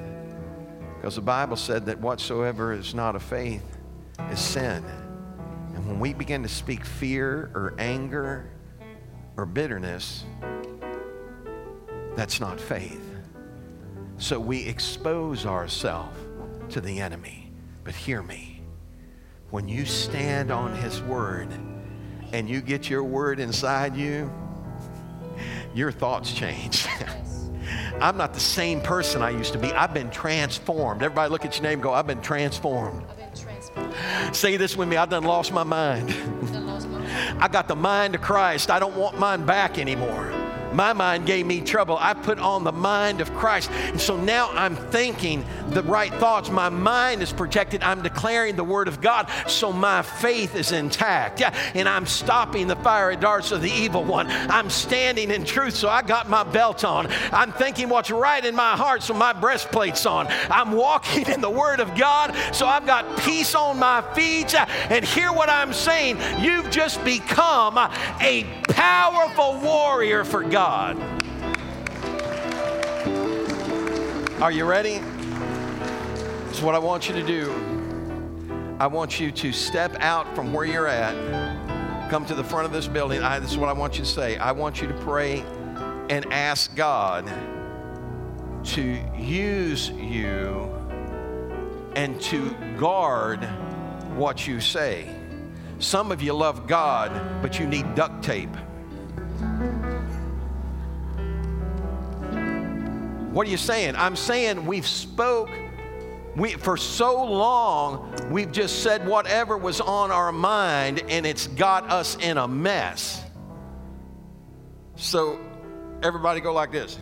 Because the Bible said that whatsoever is not of faith is sin. And when we begin to speak fear or anger or bitterness, that's not faith. So we expose ourselves to the enemy. But hear me. When you stand on His Word and you get your Word inside you, your thoughts change. (laughs) I'm not the same person I used to be. I've been transformed. Everybody look at your name go, I've been transformed. I've been transformed. Say this with me I've done lost my mind. Lost my mind. (laughs) I got the mind of Christ. I don't want mine back anymore. My mind gave me trouble. I put on the mind of Christ. And so now I'm thinking the right thoughts. My mind is protected. I'm declaring the word of God. So my faith is intact. Yeah. And I'm stopping the fiery darts of the evil one. I'm standing in truth. So I got my belt on. I'm thinking what's right in my heart. So my breastplate's on. I'm walking in the word of God. So I've got peace on my feet. And hear what I'm saying. You've just become a powerful warrior for God. Are you ready? Is what I want you to do. I want you to step out from where you're at, come to the front of this building. I, this is what I want you to say. I want you to pray and ask God to use you and to guard what you say. Some of you love God, but you need duct tape. What are you saying? I'm saying we've spoke we, for so long, we've just said whatever was on our mind and it's got us in a mess. So, everybody go like this.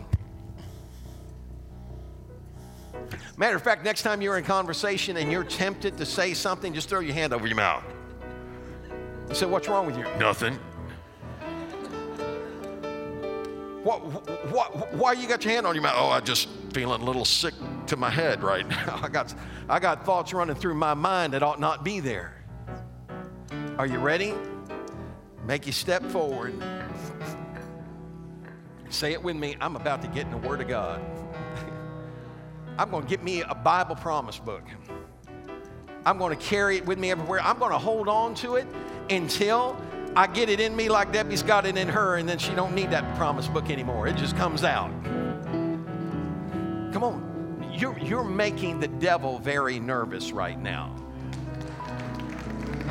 Matter of fact, next time you're in conversation and you're tempted to say something, just throw your hand over your mouth. You say, What's wrong with you? Nothing. What, what, why you got your hand on your mouth? Oh, I just feeling a little sick to my head right now. (laughs) I got, I got thoughts running through my mind that ought not be there. Are you ready? Make you step forward. Say it with me. I'm about to get in the Word of God. (laughs) I'm going to get me a Bible promise book. I'm going to carry it with me everywhere. I'm going to hold on to it until I get it in me like Debbie's got it in her, and then she don't need that promise book anymore. It just comes out. Come on. You're, you're making the devil very nervous right now.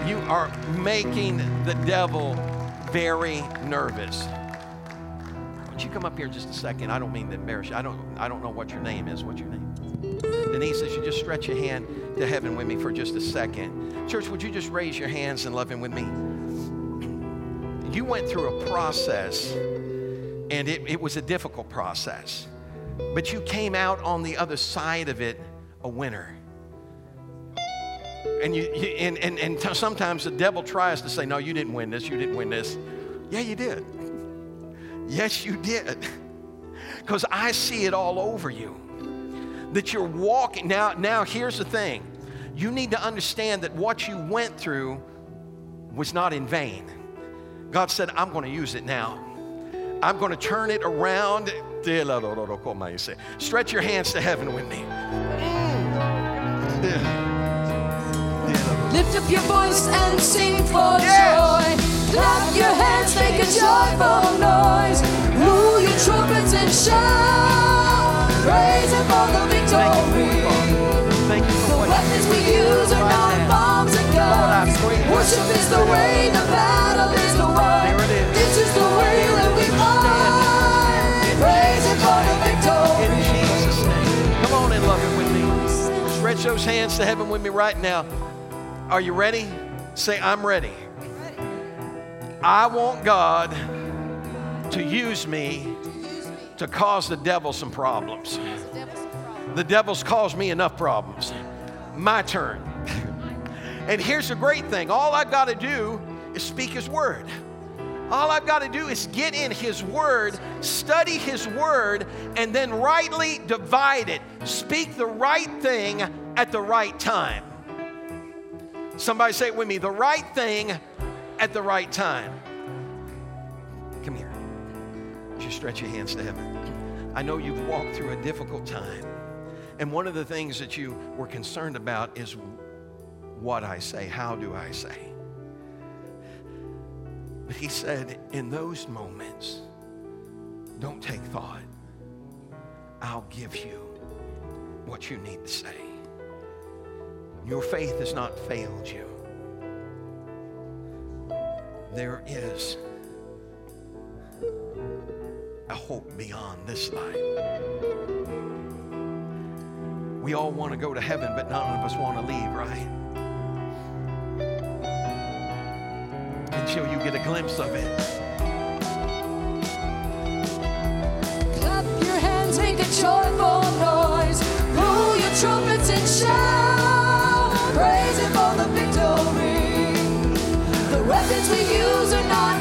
You are making the devil very nervous. Would you come up here just a second? I don't mean to embarrass you. I don't, I don't know what your name is. What's your name? Denise, says you just stretch your hand to heaven with me for just a second. Church, would you just raise your hands and love him with me? you went through a process and it, it was a difficult process. But you came out on the other side of it a winner. And, you, you and, and, and t- sometimes the devil tries to say, No, you didn't win this, you didn't win this. Yeah, you did. Yes, you did. (laughs) Because I see it all over you. That you're walking. Now, now, here's the thing you need to understand that what you went through was not in vain. God said, I'm going to use it now. I'm going to turn it around. Stretch your hands to heaven with me. Lift up your voice and sing for yes. joy. Clap your hands, make a joyful noise. Blow your trumpets and shout. Praise Him for the victory. Thank you for the weapons we use are not bombs and guns. Worship is the way, the battle is the won. This is the way that we fight. Come on and love it with me. Stretch those hands to heaven with me right now. Are you ready? Say, I'm ready. I want God to use me to cause the devil some problems. The devil's caused me enough problems. My turn. (laughs) And here's the great thing all I've got to do is speak His word. All I've got to do is get in His Word, study His Word, and then rightly divide it. Speak the right thing at the right time. Somebody say it with me the right thing at the right time. Come here. Just stretch your hands to heaven. I know you've walked through a difficult time. And one of the things that you were concerned about is what I say. How do I say? But he said, in those moments, don't take thought. I'll give you what you need to say. Your faith has not failed you. There is a hope beyond this life. We all want to go to heaven, but none of us want to leave, right? Until you get a glimpse of it. Clap your hands, make a joyful noise. Blow your trumpets and shout. Praise for the victory. The weapons we use are not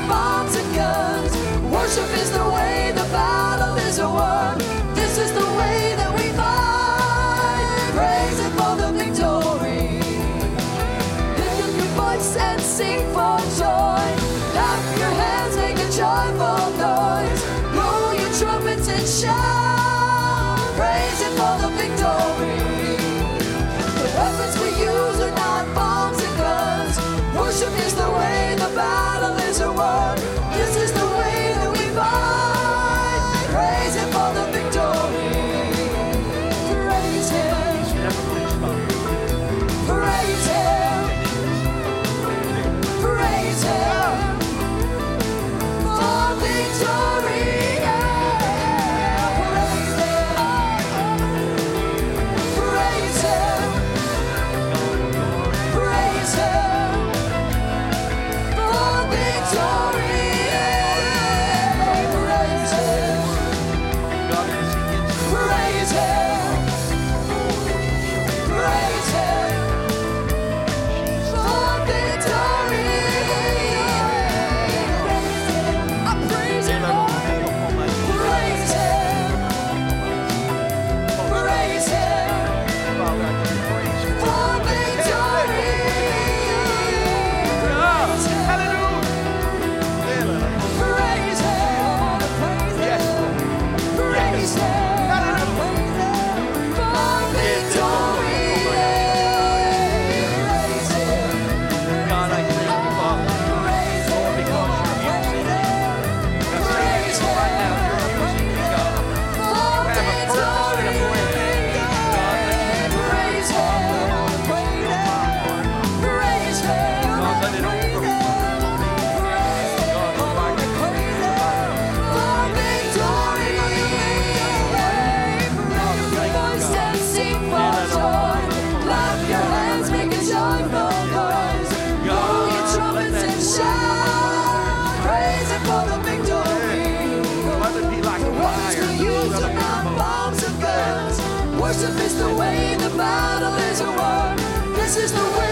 This is the way.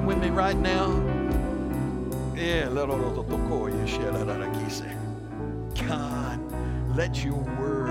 with me right now? Yeah, God, let your word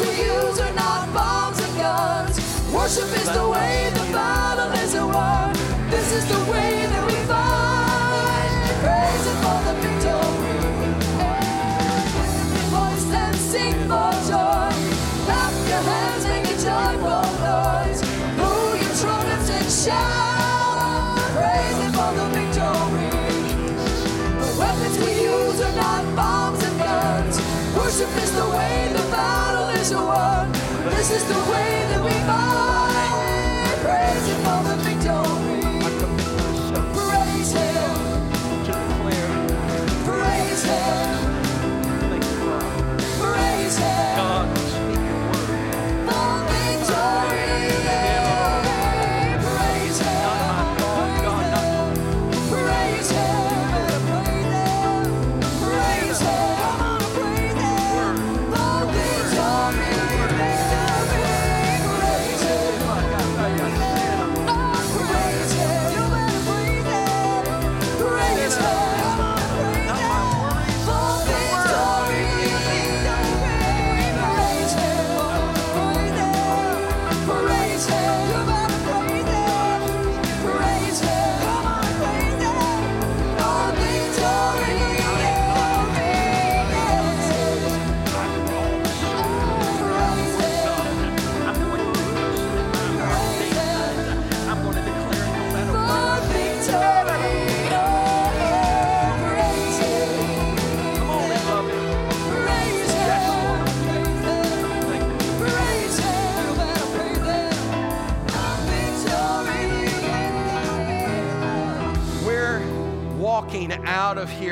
we use are not bombs and guns. Worship is the way, the battle is a war. This is the way that we fight. Praise Him for the victory. Voice and sing for joy. Clap your hands, make a joyful noise. Move your trumpets and shout. Praise Him for the victory. The weapons we use are not bombs and guns. Worship is the way is the one. This is the way.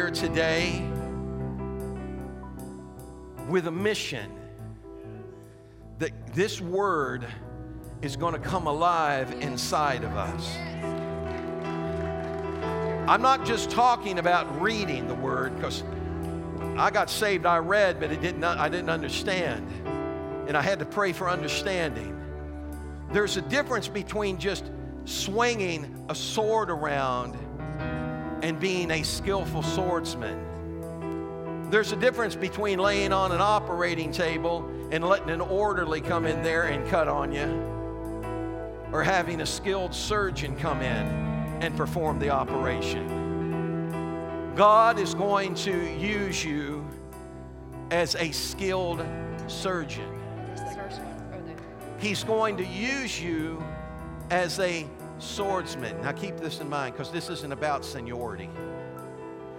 here today with a mission that this word is going to come alive inside of us. I'm not just talking about reading the word because I got saved, I read, but it did not, I didn't understand. And I had to pray for understanding. There's a difference between just swinging a sword around and being a skillful swordsman. There's a difference between laying on an operating table and letting an orderly come in there and cut on you, or having a skilled surgeon come in and perform the operation. God is going to use you as a skilled surgeon. He's going to use you as a swordsman. Now keep this in mind because this isn't about seniority.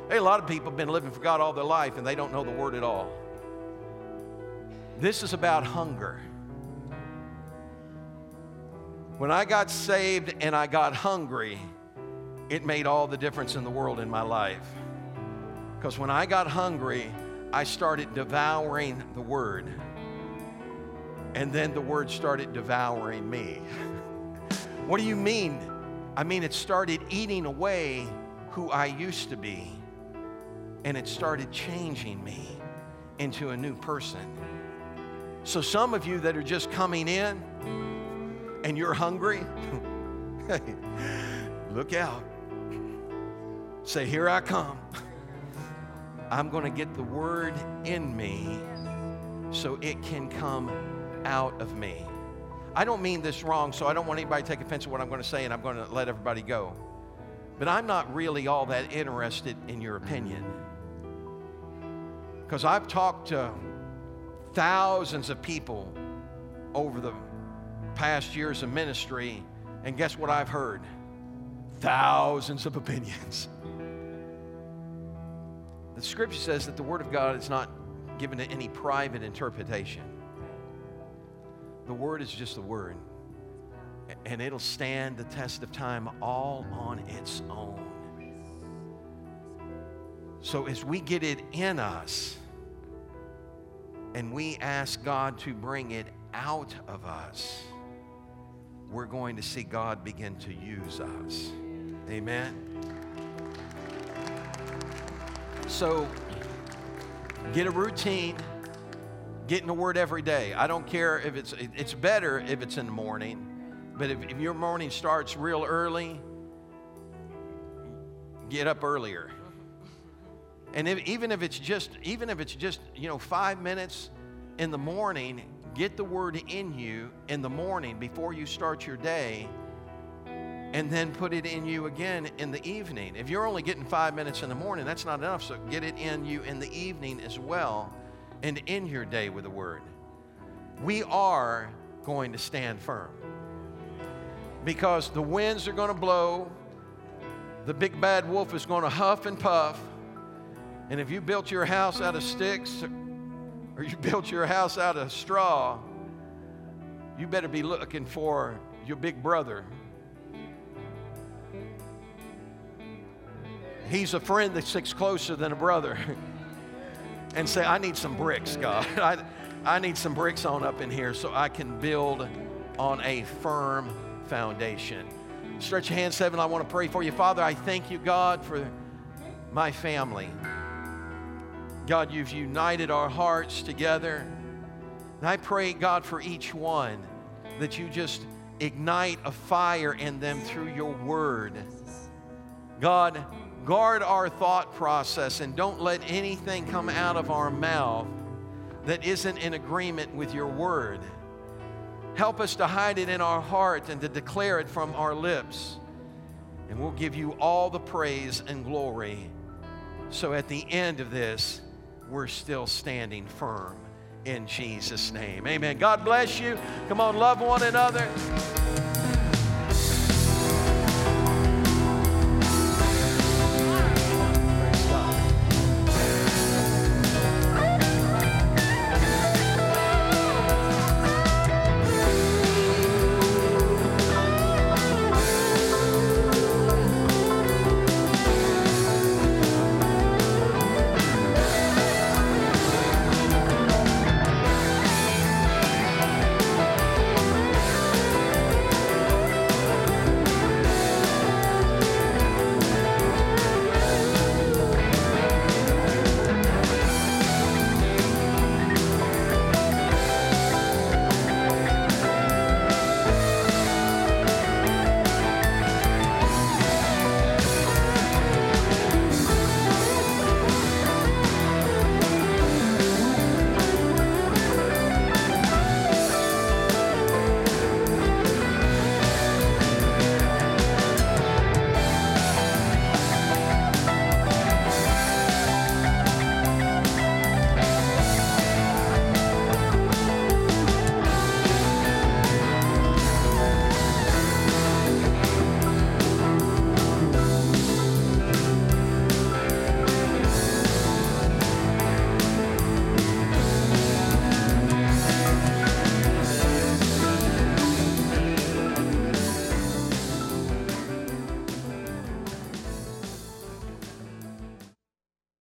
Hey, a lot of people have been living for God all their life and they don't know the word at all. This is about hunger. When I got saved and I got hungry, it made all the difference in the world in my life. Because when I got hungry, I started devouring the Word. And then the Word started devouring me. (laughs) what do you mean? I mean, it started eating away who I used to be, and it started changing me into a new person. So, some of you that are just coming in and you're hungry, (laughs) look out. Say, Here I come. I'm going to get the word in me so it can come out of me. I don't mean this wrong, so I don't want anybody to take offense to what I'm going to say, and I'm going to let everybody go. But I'm not really all that interested in your opinion. Because I've talked to thousands of people over the past years of ministry, and guess what I've heard? Thousands of opinions. The scripture says that the Word of God is not given to any private interpretation. The Word is just the Word, and it'll stand the test of time all on its own. So, as we get it in us and we ask God to bring it out of us, we're going to see God begin to use us. Amen. So get a routine, get the Word every day. I don't care if it's, it's better if it's in the morning, but if, if your morning starts real early, get up earlier. And if, even if it's just, even if it's just, you know, five minutes in the morning, get the Word in you in the morning before you start your day and then put it in you again in the evening. If you're only getting five minutes in the morning, that's not enough. So get it in you in the evening as well and in your day with the Word. We are going to stand firm because the winds are going to blow, the big bad wolf is going to huff and puff. And if you built your house out of sticks or you (laughs) built your house out of straw, you better be looking for your big brother He's a friend that sticks closer than a brother. (laughs) and say, I need some bricks, God. (laughs) I, I need some bricks on up in here so I can build on a firm foundation. Stretch your hands, heaven. I want to pray for you. Father, I thank you, God, for my family. God, you've united our hearts together. And I pray, God, for each one that you just ignite a fire in them through your word. God, guard our thought process and don't let anything come out of our mouth that isn't in agreement with your word. Help us to hide it in our heart and to declare it from our lips. And we'll give you all the praise and glory. So at the end of this, we're still standing firm in Jesus' name. Amen. God bless you. Come on, love one another.